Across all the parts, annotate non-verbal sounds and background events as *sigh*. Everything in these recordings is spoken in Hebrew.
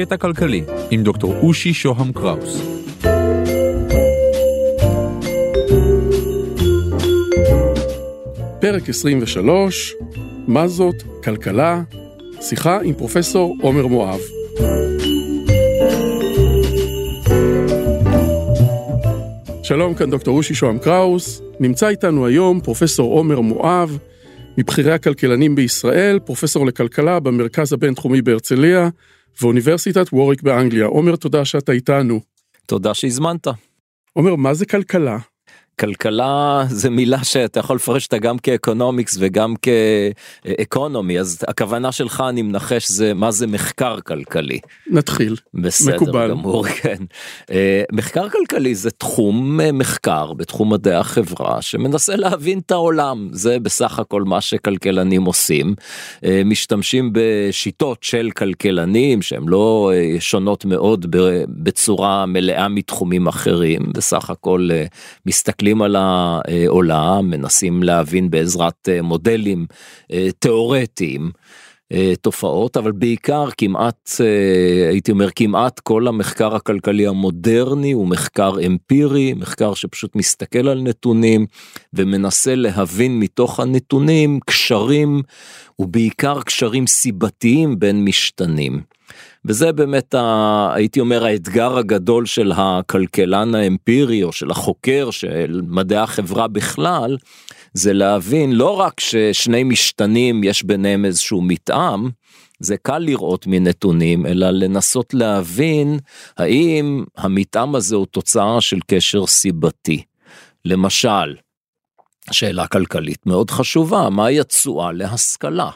קטע כלכלי עם דוקטור אושי שוהם קראוס. פרק 23, מה זאת כלכלה? שיחה עם פרופסור עומר מואב. שלום, כאן דוקטור אושי שוהם קראוס. נמצא איתנו היום פרופסור עומר מואב, מבכירי הכלכלנים בישראל, פרופסור לכלכלה במרכז הבינתחומי בהרצליה ואוניברסיטת ווריק באנגליה. עומר, תודה שאתה איתנו. תודה שהזמנת. עומר, מה זה כלכלה? כלכלה זה מילה שאתה יכול לפרש אותה גם כאקונומיקס וגם כאקונומי אז הכוונה שלך אני מנחש זה מה זה מחקר כלכלי. נתחיל. בסדר מקובל. גמור כן. אה, מחקר כלכלי זה תחום אה, מחקר בתחום מדעי החברה שמנסה להבין את העולם זה בסך הכל מה שכלכלנים עושים אה, משתמשים בשיטות של כלכלנים שהן לא שונות מאוד בצורה מלאה מתחומים אחרים בסך הכל מסתכלים. מסתכלים על העולם, מנסים להבין בעזרת אה, מודלים אה, תיאורטיים. אה, תופעות אבל בעיקר כמעט הייתי אומר כמעט כל המחקר הכלכלי המודרני הוא מחקר אמפירי מחקר שפשוט מסתכל על נתונים ומנסה להבין מתוך הנתונים קשרים ובעיקר קשרים סיבתיים בין משתנים. וזה באמת ה, הייתי אומר האתגר הגדול של הכלכלן האמפירי או של החוקר של מדעי החברה בכלל זה להבין לא רק ששני משתנים יש ביניהם איזשהו מתאם זה קל לראות מנתונים אלא לנסות להבין האם המתאם הזה הוא תוצאה של קשר סיבתי. למשל שאלה כלכלית מאוד חשובה מהי התשואה להשכלה.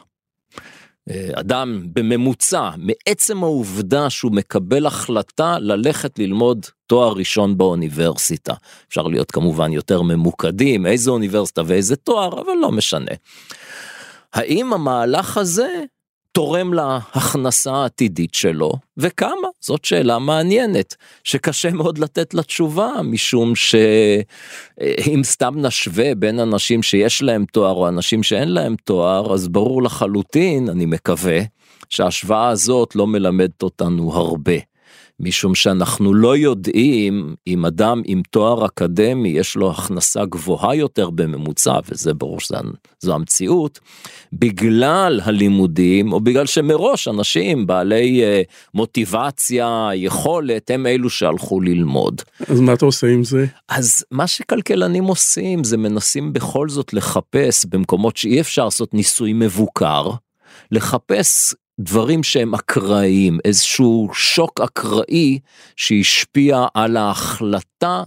אה, אדם בממוצע מעצם העובדה שהוא מקבל החלטה ללכת ללמוד תואר ראשון באוניברסיטה. אפשר להיות כמובן יותר ממוקדים איזה אוניברסיטה ואיזה תואר אבל לא משנה. האם המהלך הזה תורם להכנסה העתידית שלו, וכמה? זאת שאלה מעניינת, שקשה מאוד לתת לה תשובה, משום שאם סתם נשווה בין אנשים שיש להם תואר או אנשים שאין להם תואר, אז ברור לחלוטין, אני מקווה, שההשוואה הזאת לא מלמדת אותנו הרבה. משום שאנחנו לא יודעים אם אדם עם תואר אקדמי יש לו הכנסה גבוהה יותר בממוצע, וזה ברור שזו המציאות, בגלל הלימודים או בגלל שמראש אנשים בעלי אה, מוטיבציה, יכולת, הם אלו שהלכו ללמוד. אז מה אתה עושה עם זה? אז מה שכלכלנים עושים זה מנסים בכל זאת לחפש במקומות שאי אפשר לעשות ניסוי מבוקר. לחפש דברים שהם אקראיים, איזשהו שוק אקראי שהשפיע על ההחלטה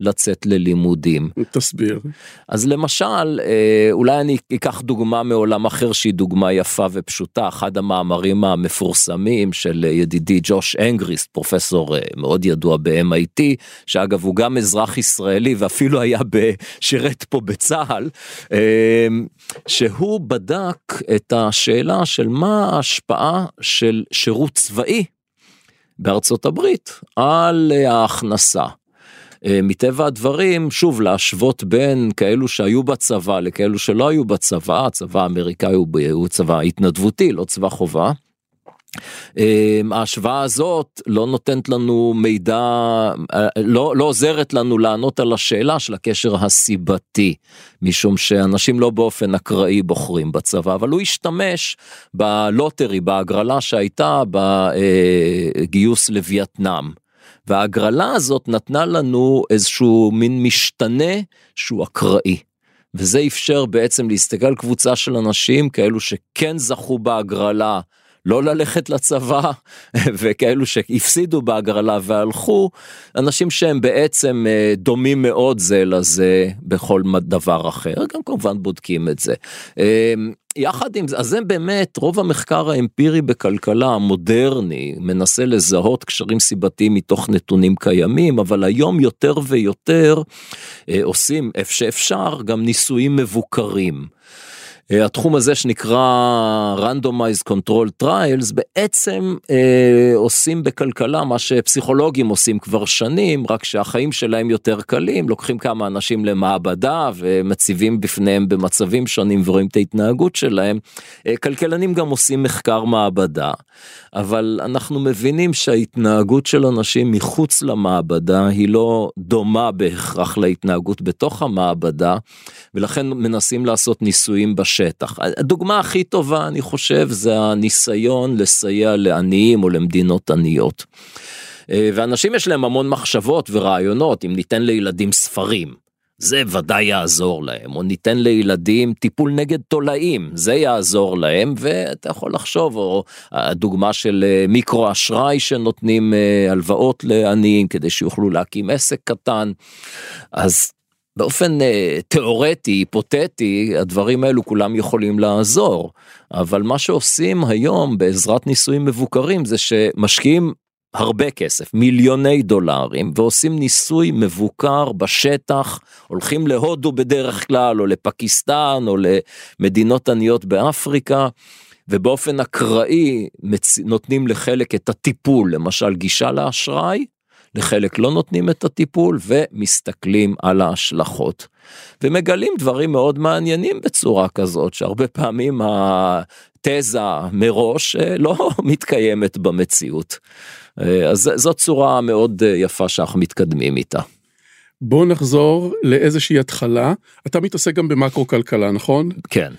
לצאת ללימודים. תסביר. אז למשל, אה, אולי אני אקח דוגמה מעולם אחר שהיא דוגמה יפה ופשוטה, אחד המאמרים המפורסמים של ידידי ג'וש אנגריסט, פרופסור אה, מאוד ידוע ב-MIT, שאגב הוא גם אזרח ישראלי ואפילו היה שירת פה בצה"ל, אה, שהוא בדק את השאלה של מה ההשפעה של שירות צבאי בארצות הברית על ההכנסה. אה, מטבע הדברים, שוב, להשוות בין כאלו שהיו בצבא לכאלו שלא היו בצבא, הצבא האמריקאי הוא, הוא צבא התנדבותי, לא צבא חובה. אה, ההשוואה הזאת לא נותנת לנו מידע, אה, לא, לא עוזרת לנו לענות על השאלה של הקשר הסיבתי, משום שאנשים לא באופן אקראי בוחרים בצבא, אבל הוא השתמש בלוטרי, בהגרלה שהייתה בגיוס לווייטנאם. וההגרלה הזאת נתנה לנו איזשהו מין משתנה שהוא אקראי. וזה אפשר בעצם להסתכל על קבוצה של אנשים כאלו שכן זכו בהגרלה לא ללכת לצבא *laughs* וכאלו שהפסידו בהגרלה והלכו אנשים שהם בעצם אה, דומים מאוד זה לזה בכל דבר אחר גם כמובן בודקים את זה. יחד עם זה, אז זה באמת רוב המחקר האמפירי בכלכלה המודרני מנסה לזהות קשרים סיבתיים מתוך נתונים קיימים, אבל היום יותר ויותר אה, עושים איפה שאפשר גם ניסויים מבוקרים. אה, התחום הזה שנקרא Randomized Control Trials בעצם אה, עושים בכלכלה מה שפסיכולוגים עושים כבר שנים רק שהחיים שלהם יותר קלים לוקחים כמה אנשים למעבדה ומציבים בפניהם במצבים שונים ורואים את ההתנהגות שלהם. אה, כלכלנים גם עושים מחקר מעבדה אבל אנחנו מבינים שההתנהגות של אנשים מחוץ למעבדה היא לא דומה בהכרח להתנהגות בתוך המעבדה ולכן מנסים לעשות ניסויים בשטח. הדוגמה הכי טובה אני חושב זה הניסיון לסייע לעניים או למדינות עניות. אה, ואנשים יש להם המון מחשבות ורעיונות אם ניתן לילדים ספרים. זה ודאי יעזור להם, או ניתן לילדים טיפול נגד תולעים, זה יעזור להם, ואתה יכול לחשוב, או הדוגמה של אה, מיקרו אשראי שנותנים אה, הלוואות לעניים כדי שיוכלו להקים עסק קטן, אז באופן תיאורטי, היפותטי, הדברים האלו כולם יכולים לעזור, אבל מה שעושים היום בעזרת ניסויים מבוקרים זה שמשקיעים הרבה כסף, מיליוני דולרים, ועושים ניסוי מבוקר בשטח, הולכים להודו בדרך כלל, או לפקיסטן, או למדינות עניות באפריקה, ובאופן אקראי נותנים לחלק את הטיפול, למשל גישה לאשראי, לחלק לא נותנים את הטיפול ומסתכלים על ההשלכות. ומגלים דברים מאוד מעניינים בצורה כזאת, שהרבה פעמים התזה מראש אה, לא *laughs* מתקיימת במציאות. אה, אז זאת צורה מאוד אה, יפה שאנחנו מתקדמים איתה. בוא נחזור לאיזושהי התחלה, אתה מתעסק גם במקרו כלכלה נכון? כן.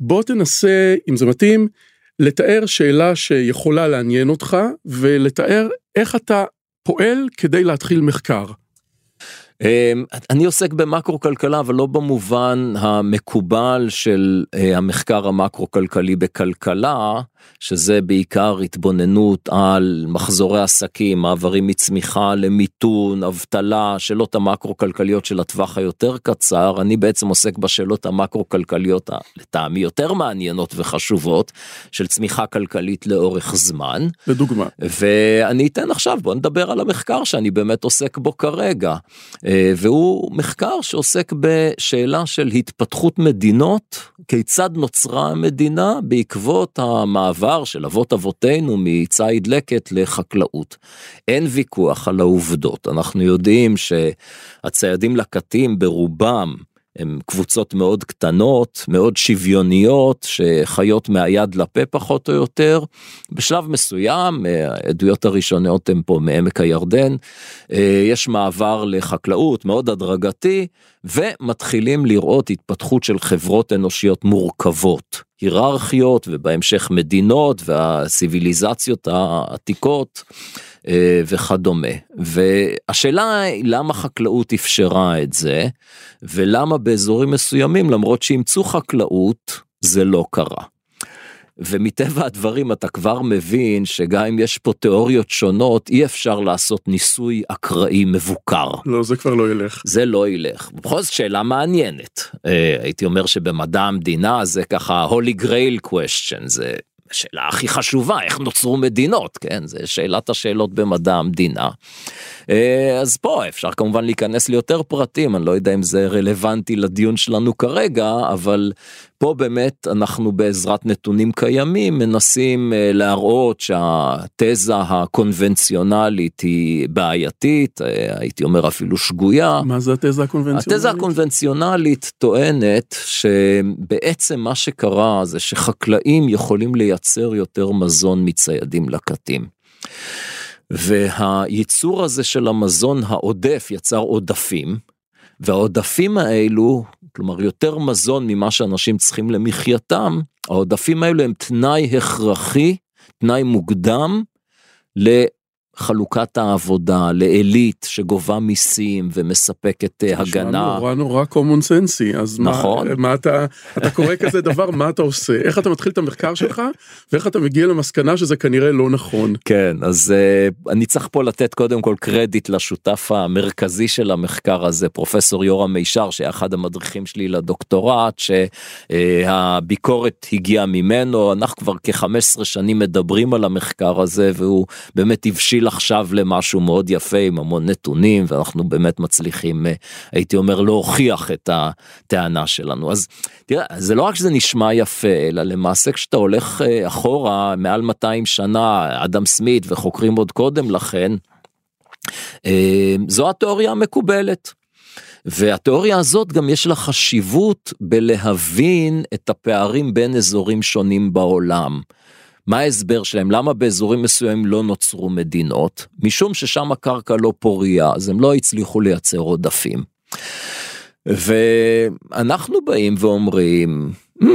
בוא תנסה אם זה מתאים לתאר שאלה שיכולה לעניין אותך ולתאר איך אתה פועל כדי להתחיל מחקר. אמ, אני עוסק במקרו כלכלה אבל לא במובן המקובל של אה, המחקר המקרו כלכלי בכלכלה שזה בעיקר התבוננות על מחזורי עסקים מעברים מצמיחה למיתון אבטלה שאלות המקרו כלכליות של הטווח היותר קצר אני בעצם עוסק בשאלות המקרו כלכליות לטעמי יותר מעניינות וחשובות של צמיחה כלכלית לאורך זמן. לדוגמה. ואני אתן עכשיו בוא נדבר על המחקר שאני באמת עוסק בו כרגע. אה, והוא מחקר שעוסק בשאלה של התפתחות מדינות, כיצד נוצרה המדינה בעקבות המעבר של אבות אבותינו מציד לקט לחקלאות. אין ויכוח על העובדות, אנחנו יודעים שהציידים לקטים ברובם הם קבוצות מאוד קטנות, מאוד שוויוניות, שחיות מהיד לפה פחות או יותר. בשלב מסוים, העדויות הראשונות הן פה מעמק הירדן, אה, יש מעבר לחקלאות מאוד הדרגתי, ומתחילים לראות התפתחות של חברות אנושיות מורכבות, היררכיות ובהמשך מדינות והסיביליזציות העתיקות. אה, וכדומה. והשאלה היא למה חקלאות אפשרה את זה, ולמה באזורים מסוימים למרות שאימצו חקלאות זה לא קרה. ומטבע הדברים אתה כבר מבין שגם אם יש פה תיאוריות שונות אי אפשר לעשות ניסוי אקראי מבוקר. לא זה כבר לא ילך. זה לא ילך. בכל זאת שאלה מעניינת. אה, הייתי אומר שבמדע המדינה זה ככה holy grail question זה השאלה הכי חשובה איך נוצרו מדינות כן זה שאלת השאלות במדע המדינה. אה, אז פה אפשר כמובן להיכנס ליותר פרטים אני לא יודע אם זה רלוונטי לדיון שלנו כרגע אבל פה באמת אנחנו בעזרת נתונים קיימים מנסים אה, להראות שהתזה הקונבנציונלית היא בעייתית אה, הייתי אומר אפילו שגויה. מה זה התזה הקונבנציונלית? התזה הקונבנציונלית טוענת שבעצם מה שקרה זה שחקלאים יכולים לייצר יותר מזון מציידים לקטים. והייצור הזה של המזון העודף יצר עודפים, והעודפים האלו, כלומר יותר מזון ממה שאנשים צריכים למחייתם, העודפים האלו הם תנאי הכרחי, תנאי מוקדם חלוקת העבודה לעילית שגובה מיסים ומספקת אה, הגנה. נורא נורא common sense אז נכון. מה, מה אתה אתה קורא כזה דבר מה אתה עושה איך אתה מתחיל את המחקר שלך ואיך אתה מגיע למסקנה שזה כנראה לא נכון. כן אז uh, אני צריך פה לתת קודם כל קרדיט לשותף המרכזי של המחקר הזה פרופסור יורם מישר שהיה אחד המדריכים שלי לדוקטורט שהביקורת uh, הגיעה ממנו אנחנו כבר כ-15 שנים מדברים על המחקר הזה והוא באמת הבשיל מוביל עכשיו למשהו מאוד יפה עם המון נתונים ואנחנו באמת מצליחים הייתי אומר להוכיח את הטענה שלנו אז תראה זה לא רק שזה נשמע יפה אלא למעשה כשאתה הולך אחורה מעל 200 שנה אדם סמית וחוקרים עוד קודם לכן. זו התיאוריה המקובלת. והתיאוריה הזאת גם יש לה חשיבות בלהבין את הפערים בין אזורים שונים בעולם. מה ההסבר שלהם? למה באזורים מסוימים לא נוצרו מדינות? משום ששם הקרקע לא פוריה, אז הם לא הצליחו לייצר עודפים. ואנחנו באים ואומרים, hmm,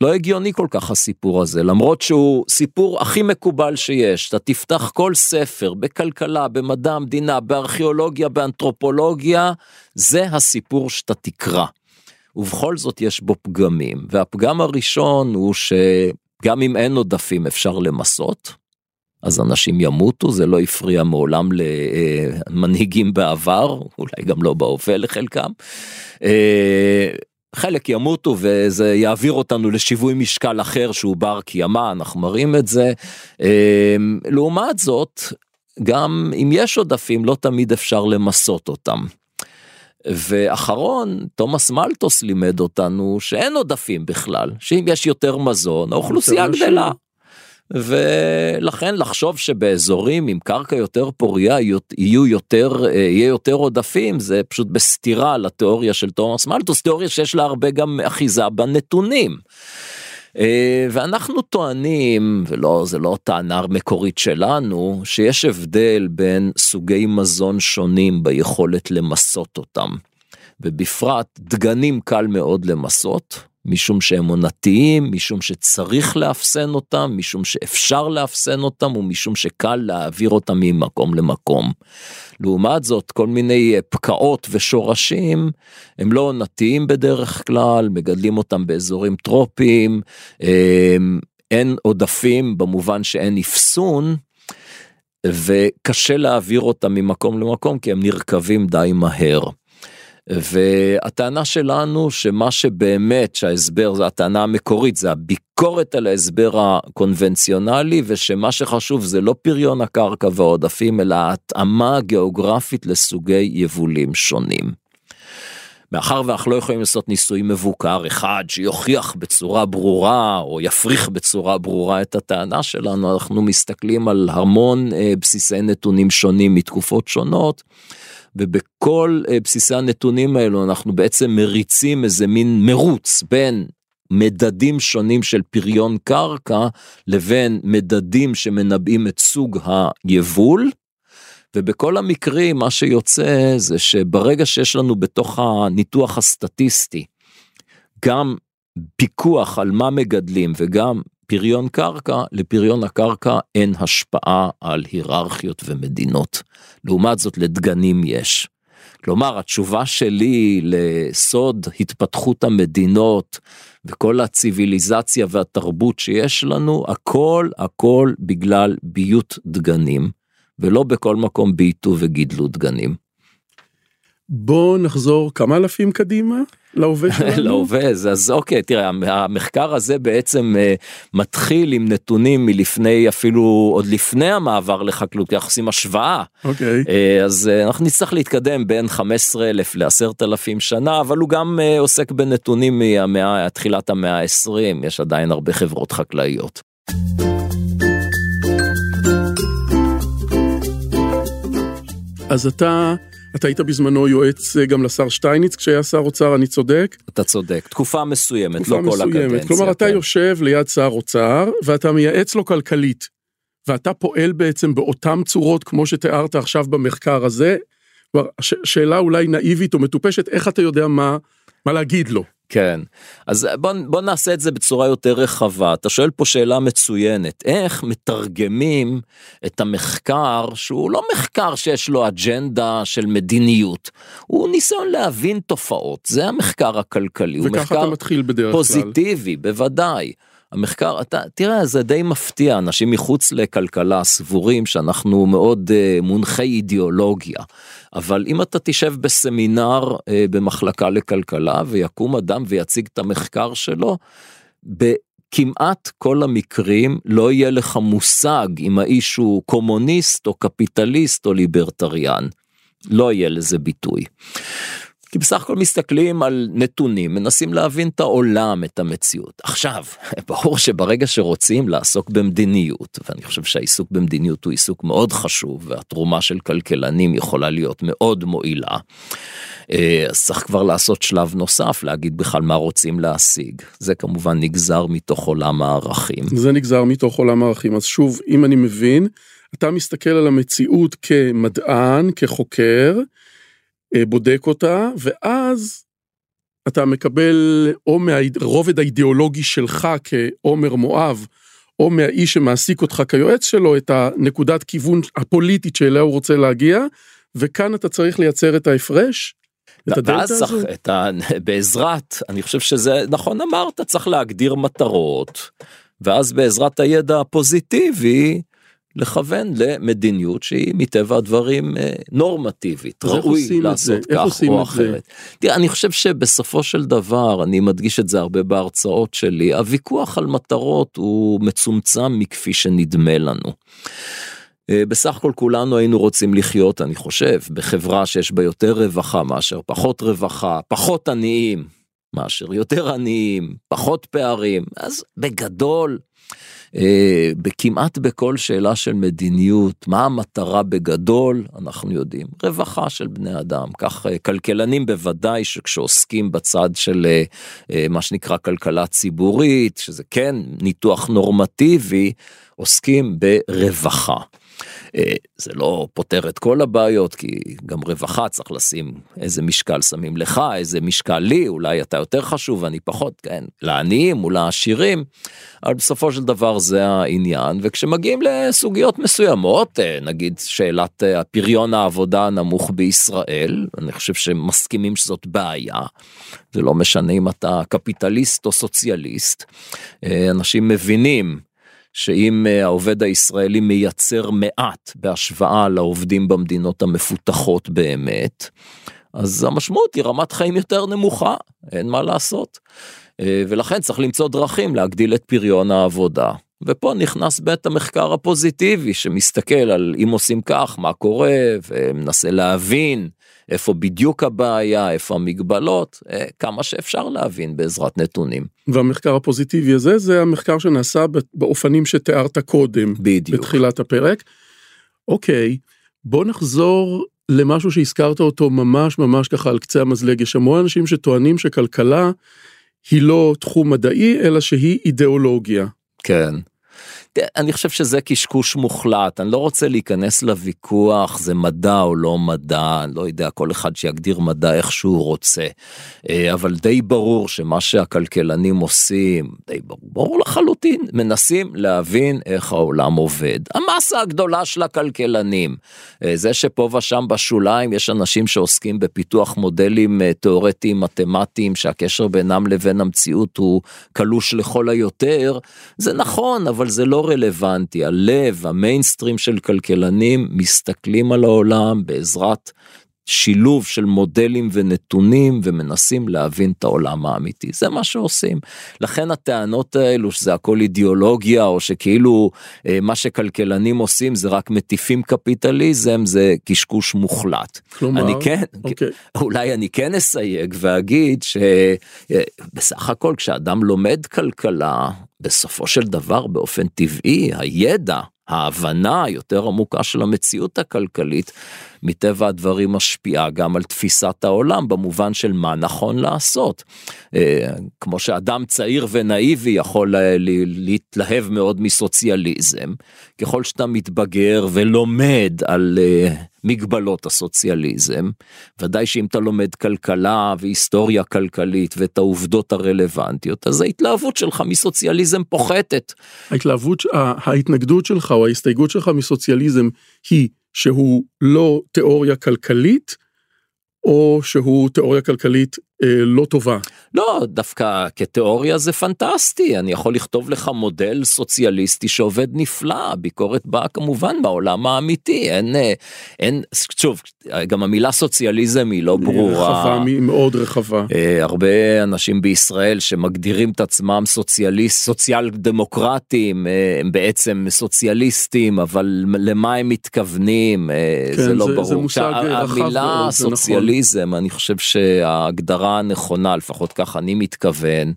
לא הגיוני כל כך הסיפור הזה, למרות שהוא סיפור הכי מקובל שיש. אתה תפתח כל ספר בכלכלה, במדע המדינה, בארכיאולוגיה, באנתרופולוגיה, זה הסיפור שאתה תקרא. ובכל זאת יש בו פגמים, והפגם הראשון הוא שגם אם אין עודפים אפשר למסות, אז אנשים ימותו, זה לא הפריע מעולם למנהיגים בעבר, אולי גם לא בהווה לחלקם. חלק ימותו וזה יעביר אותנו לשיווי משקל אחר שהוא בר קיימא, אנחנו מראים את זה. אמ, לעומת זאת, גם אם יש עודפים לא תמיד אפשר למסות אותם. ואחרון, תומאס מלטוס לימד אותנו שאין עודפים בכלל, שאם יש יותר מזון, האוכלוסייה גדלה. ולכן לחשוב שבאזורים עם קרקע יותר פוריה יהיו יותר, אה, יהיה יותר עודפים, זה פשוט בסתירה לתיאוריה של תומאס מלטוס, תיאוריה שיש לה הרבה גם אחיזה בנתונים. אה, ואנחנו טוענים, ולא, זה לא טענה מקורית שלנו, שיש הבדל בין סוגי מזון שונים ביכולת למסות אותם. ובפרט דגנים קל מאוד למסות, משום שהם עונתיים, משום שצריך לאפסן אותם, משום שאפשר לאפסן אותם ומשום שקל להעביר אותם ממקום למקום. לעומת זאת, כל מיני אה, פקעות ושורשים הם לא עונתיים בדרך כלל, מגדלים אותם באזורים טרופיים, אה, אין עודפים במובן שאין אפסון. וקשה להעביר אותם ממקום למקום כי הם נרקבים די מהר. והטענה שלנו שמה שבאמת שההסבר זה הטענה המקורית זה הביקורת על ההסבר הקונבנציונלי ושמה שחשוב זה לא פריון הקרקע והעודפים אלא התאמה גיאוגרפית לסוגי יבולים שונים. מאחר ואנחנו לא יכולים לעשות ניסוי מבוקר אחד שיוכיח בצורה ברורה או יפריך בצורה ברורה את הטענה שלנו אנחנו מסתכלים על המון אה, בסיסי נתונים שונים מתקופות שונות. ובכל אה, בסיסי הנתונים האלו אנחנו בעצם מריצים איזה מין מרוץ בין מדדים שונים של פריון קרקע לבין מדדים שמנבאים את סוג היבול. ובכל המקרים מה שיוצא זה שברגע שיש לנו בתוך הניתוח הסטטיסטי גם פיקוח על מה מגדלים וגם פריון קרקע, לפריון הקרקע אין השפעה על היררכיות ומדינות. לעומת זאת לדגנים יש. כלומר, התשובה שלי לסוד התפתחות המדינות וכל הציוויליזציה והתרבות שיש לנו, הכל הכל בגלל ביות דגנים, ולא בכל מקום בייתו וגידלו דגנים. בוא נחזור כמה אלפים קדימה. להווה *laughs* שלנו? להווה, אז אוקיי, תראה, המחקר הזה בעצם uh, מתחיל עם נתונים מלפני, אפילו עוד לפני המעבר לחקלאות, אנחנו עושים השוואה. אוקיי. Uh, אז uh, אנחנו נצטרך להתקדם בין 15 אלף ל-10 אלפים שנה, אבל הוא גם uh, עוסק בנתונים מהמאה, תחילת המאה ה-20, יש עדיין הרבה חברות חקלאיות. אז אתה אתה היית בזמנו יועץ אה, גם לשר שטייניץ כשהיה שר אוצר, אני צודק? אתה צודק, תקופה מסוימת, תקופה לא מסוימת. כל הקדנציה. כלומר, כן. אתה יושב ליד שר אוצר ואתה מייעץ לו כלכלית, ואתה פועל בעצם באותן צורות כמו שתיארת עכשיו במחקר הזה. כלומר, שאלה אולי נאיבית או מטופשת, איך אתה יודע מה, מה להגיד לו? כן, אז בוא, בוא נעשה את זה בצורה יותר רחבה. אתה שואל פה שאלה מצוינת, איך מתרגמים את המחקר, שהוא לא מחקר שיש לו אג'נדה של מדיניות, הוא ניסיון להבין תופעות, זה המחקר הכלכלי, הוא מחקר אתה מתחיל בדרך פוזיטיבי, כלל. בוודאי. המחקר, אתה, תראה, זה די מפתיע, אנשים מחוץ לכלכלה סבורים שאנחנו מאוד uh, מונחי אידיאולוגיה. אבל אם אתה תשב בסמינר uh, במחלקה לכלכלה ויקום אדם ויציג את המחקר שלו, בכמעט כל המקרים לא יהיה לך מושג אם האיש הוא קומוניסט או קפיטליסט או ליברטריאן. לא יהיה לזה ביטוי. כי בסך הכל מסתכלים על נתונים, מנסים להבין את העולם, את המציאות. עכשיו, *laughs* ברור שברגע שרוצים לעסוק במדיניות, ואני חושב שהעיסוק במדיניות הוא עיסוק מאוד חשוב, והתרומה של כלכלנים יכולה להיות מאוד מועילה, אה, אז צריך כבר לעשות שלב נוסף, להגיד בכלל מה רוצים להשיג. זה כמובן נגזר מתוך עולם הערכים. זה נגזר מתוך עולם הערכים. אז שוב, אם אני מבין, אתה מסתכל על המציאות כמדען, כחוקר, בודק אותה, ואז אתה מקבל או מהרובד האידיאולוגי שלך כעומר מואב, או מהאיש שמעסיק אותך כיועץ שלו, את הנקודת כיוון הפוליטית שאליה הוא רוצה להגיע, וכאן אתה צריך לייצר את ההפרש. את הדלתא הזו? את ה... בעזרת, אני חושב שזה נכון אמרת, צריך להגדיר מטרות, ואז בעזרת הידע הפוזיטיבי, לכוון למדיניות שהיא מטבע הדברים אה, נורמטיבית, ראוי לעשות כך או אחרת. תראה, אני חושב שבסופו של דבר, אני מדגיש את זה הרבה בהרצאות שלי, הוויכוח על מטרות הוא מצומצם מכפי שנדמה לנו. אה, בסך הכל כולנו היינו רוצים לחיות, אני חושב, בחברה שיש בה יותר רווחה מאשר פחות רווחה, פחות עניים מאשר יותר עניים, פחות פערים, אז בגדול אה, בכמעט בכל שאלה של מדיניות, מה המטרה בגדול, אנחנו יודעים, רווחה של בני אדם, כך אה, כלכלנים בוודאי שכשעוסקים בצד של אה, מה שנקרא כלכלה ציבורית, שזה כן ניתוח נורמטיבי, עוסקים ברווחה. אה, זה לא פותר את כל הבעיות, כי גם רווחה צריך לשים איזה משקל שמים לך, איזה משקל לי, אולי אתה יותר חשוב, אני פחות, כן, לעניים מול העשירים, אבל בסופו של דבר זה העניין, וכשמגיעים לסוגיות מסוימות, אה, נגיד שאלת אה, הפריון העבודה הנמוך בישראל, אני חושב שמסכימים שזאת בעיה, זה לא משנה אם אתה קפיטליסט או סוציאליסט, אנשים מבינים שאם אה, העובד הישראלי מייצר מעט בהשוואה לעובדים במדינות המפותחות באמת, אז המשמעות היא רמת חיים יותר נמוכה, אין מה לעשות. אה, ולכן צריך למצוא דרכים להגדיל את פריון העבודה. ופה נכנס בית המחקר הפוזיטיבי שמסתכל על אם עושים כך, מה קורה, ומנסה להבין איפה בדיוק הבעיה, איפה המגבלות, אה, כמה שאפשר להבין בעזרת נתונים. והמחקר הפוזיטיבי הזה זה המחקר שנעשה באופנים שתיארת קודם. בדיוק. בתחילת הפרק. אוקיי, בוא נחזור למשהו שהזכרת אותו ממש ממש ככה על קצה המזלג. יש המון אנשים שטוענים שכלכלה היא לא תחום מדעי, אלא שהיא אידיאולוגיה. כן. אני חושב שזה קשקוש מוחלט, אני לא רוצה להיכנס לוויכוח, זה מדע או לא מדע, אני לא יודע, כל אחד שיגדיר מדע איך שהוא רוצה. אה, אבל די ברור שמה שהכלכלנים עושים, די ברור, ברור לחלוטין, מנסים להבין איך העולם עובד. המסה הגדולה של הכלכלנים, אה, זה שפה ושם בשוליים יש אנשים שעוסקים בפיתוח מודלים אה, תיאורטיים מתמטיים שהקשר בינם לבין המציאות הוא קלוש לכל היותר, זה נכון, אבל זה לא רלוונטי, הלב, המיינסטרים של כלכלנים מסתכלים על העולם בעזרת שילוב של מודלים ונתונים ומנסים להבין את העולם האמיתי זה מה שעושים לכן הטענות האלו שזה הכל אידיאולוגיה או שכאילו אה, מה שכלכלנים עושים זה רק מטיפים קפיטליזם זה קשקוש מוחלט. כלומר, אני כן אוקיי. אולי אני כן אסייג ואגיד שבסך הכל כשאדם לומד כלכלה בסופו של דבר באופן טבעי הידע ההבנה היותר עמוקה של המציאות הכלכלית מטבע הדברים משפיעה גם על תפיסת העולם במובן של מה נכון לעשות. אה, כמו שאדם צעיר ונאיבי יכול להתלהב מאוד מסוציאליזם, ככל שאתה מתבגר ולומד על אה, מגבלות הסוציאליזם, ודאי שאם אתה לומד כלכלה והיסטוריה כלכלית ואת העובדות הרלוונטיות, אז ההתלהבות שלך מסוציאליזם פוחתת. ההתלהבות, ההתנגדות שלך או ההסתייגות שלך מסוציאליזם היא שהוא לא תיאוריה כלכלית, או שהוא תיאוריה כלכלית אה, לא טובה. לא, דווקא כתיאוריה זה פנטסטי, אני יכול לכתוב לך מודל סוציאליסטי שעובד נפלא, ביקורת באה כמובן מהעולם האמיתי, אין, אה, אין, שוב, גם המילה סוציאליזם היא לא ברורה. רחבה, מאוד רחבה. אה, הרבה אנשים בישראל שמגדירים את עצמם סוציאליסט, סוציאל דמוקרטים, אה, הם בעצם סוציאליסטים, אבל למה הם מתכוונים, כן, זה לא זה, ברור. זה מושג רחב המילה מאוד, סוציאליזם, נכון. אני חושב שההגדרה הנכונה, לפחות כך אני מתכוון,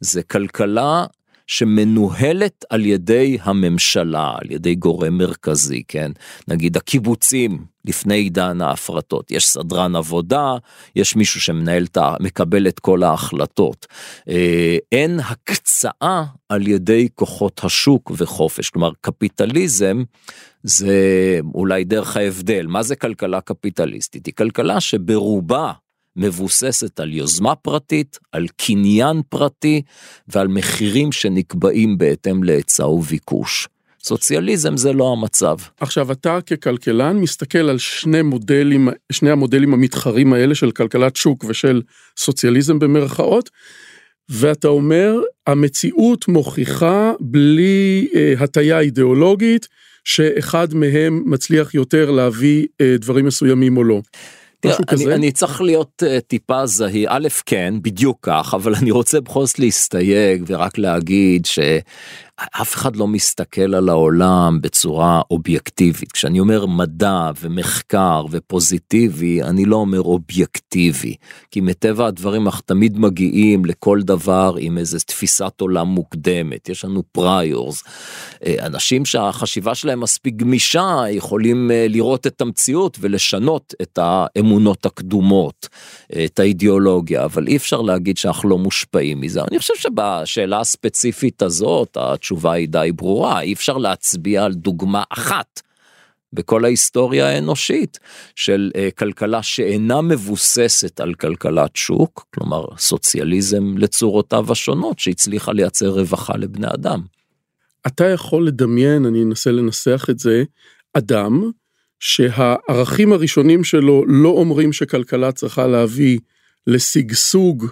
זה כלכלה שמנוהלת על ידי הממשלה, על ידי גורם מרכזי, כן? נגיד הקיבוצים לפני עידן ההפרטות, יש סדרן עבודה, יש מישהו שמנהל, את ה... מקבל את כל ההחלטות. אה, אין הקצאה על ידי כוחות השוק וחופש, כלומר קפיטליזם זה אולי דרך ההבדל, מה זה כלכלה קפיטליסטית? היא כלכלה שברובה מבוססת על יוזמה פרטית, על קניין פרטי ועל מחירים שנקבעים בהתאם להיצע וביקוש. סוציאליזם זה לא המצב. עכשיו אתה ככלכלן מסתכל על שני מודלים, שני המודלים המתחרים האלה של כלכלת שוק ושל סוציאליזם במרכאות, ואתה אומר המציאות מוכיחה בלי אה, הטיה אידיאולוגית שאחד מהם מצליח יותר להביא אה, דברים מסוימים או לא. כזה? אני, אני צריך להיות uh, טיפה זהיר, א' כן, בדיוק כך, אבל אני רוצה בכל זאת להסתייג ורק להגיד ש... אף אחד לא מסתכל על העולם בצורה אובייקטיבית. כשאני אומר מדע ומחקר ופוזיטיבי, אני לא אומר אובייקטיבי. כי מטבע הדברים אנחנו תמיד מגיעים לכל דבר עם איזו תפיסת עולם מוקדמת. יש לנו פריורס. אה, אנשים שהחשיבה שלהם מספיק גמישה יכולים אה, לראות את המציאות ולשנות את האמונות הקדומות, אה, את האידיאולוגיה, אבל אי אפשר להגיד שאנחנו לא מושפעים מזה. אני חושב שבשאלה הספציפית הזאת, התשובה היא די ברורה, אי אפשר להצביע על דוגמה אחת בכל ההיסטוריה האנושית של uh, כלכלה שאינה מבוססת על כלכלת שוק, כלומר סוציאליזם לצורותיו השונות שהצליחה לייצר רווחה לבני אדם. אתה יכול לדמיין, אני אנסה לנסח את זה, אדם שהערכים הראשונים שלו לא אומרים שכלכלה צריכה להביא לשגשוג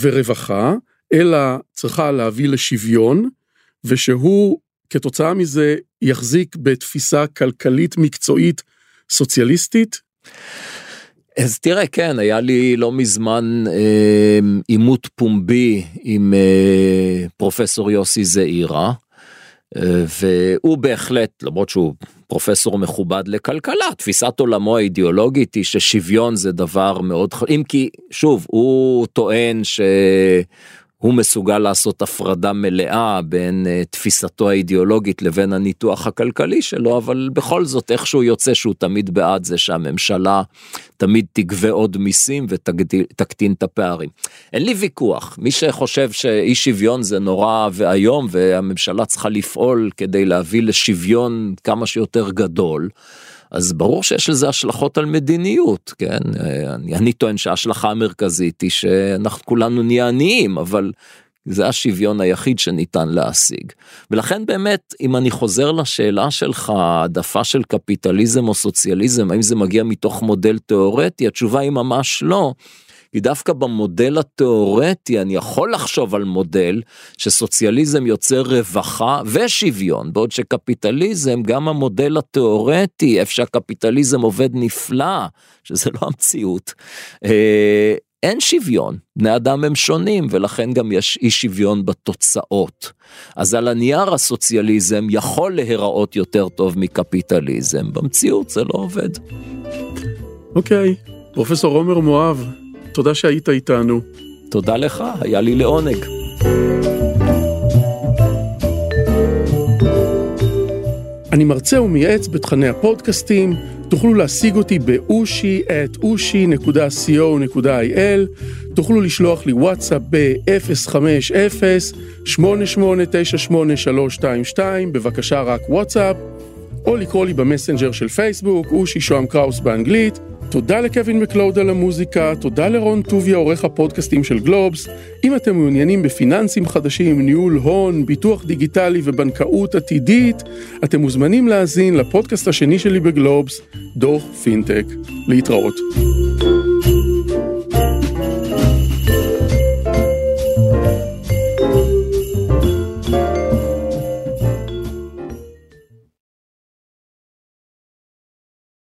ורווחה, אלא צריכה להביא לשוויון, ושהוא כתוצאה מזה יחזיק בתפיסה כלכלית מקצועית סוציאליסטית? אז תראה, כן, היה לי לא מזמן אה, עימות אה, פומבי עם אה, פרופסור יוסי זעירה, אה, והוא בהחלט, למרות שהוא פרופסור מכובד לכלכלה, תפיסת עולמו האידיאולוגית היא ששוויון זה דבר מאוד, אם כי, שוב, הוא טוען ש... הוא מסוגל לעשות הפרדה מלאה בין uh, תפיסתו האידיאולוגית לבין הניתוח הכלכלי שלו, אבל בכל זאת איכשהו יוצא שהוא תמיד בעד זה שהממשלה תמיד תגבה עוד מיסים ותקטין את הפערים. אין לי ויכוח, מי שחושב שאי שוויון זה נורא ואיום והממשלה צריכה לפעול כדי להביא לשוויון כמה שיותר גדול, אז ברור שיש לזה השלכות על מדיניות, כן? אני, אני טוען שההשלכה המרכזית היא שאנחנו כולנו נהיה עניים, אבל זה השוויון היחיד שניתן להשיג. ולכן באמת, אם אני חוזר לשאלה שלך, העדפה של קפיטליזם או סוציאליזם, האם זה מגיע מתוך מודל תיאורטי? התשובה היא ממש לא. כי דווקא במודל התיאורטי אני יכול לחשוב על מודל שסוציאליזם יוצר רווחה ושוויון, בעוד שקפיטליזם, גם המודל התיאורטי, איפה שהקפיטליזם עובד נפלא, שזה לא המציאות, אה, אין שוויון, בני אדם הם שונים ולכן גם יש אי שוויון בתוצאות. אז על הנייר הסוציאליזם יכול להיראות יותר טוב מקפיטליזם, במציאות זה לא עובד. אוקיי, okay. פרופסור עומר מואב, תודה שהיית איתנו. תודה לך, היה לי לעונג. אני מרצה ומייעץ בתכני הפודקאסטים, תוכלו להשיג אותי באושי at אושי.co.il, תוכלו לשלוח לי וואטסאפ ב-050-8898-322, בבקשה רק וואטסאפ, או לקרוא לי במסנג'ר של פייסבוק, אושי שוהם קראוס באנגלית. תודה לקווין מקלוד על המוזיקה, תודה לרון טוביה, עורך הפודקאסטים של גלובס. אם אתם מעוניינים בפיננסים חדשים, ניהול הון, ביטוח דיגיטלי ובנקאות עתידית, אתם מוזמנים להאזין לפודקאסט השני שלי בגלובס, דוח פינטק. להתראות.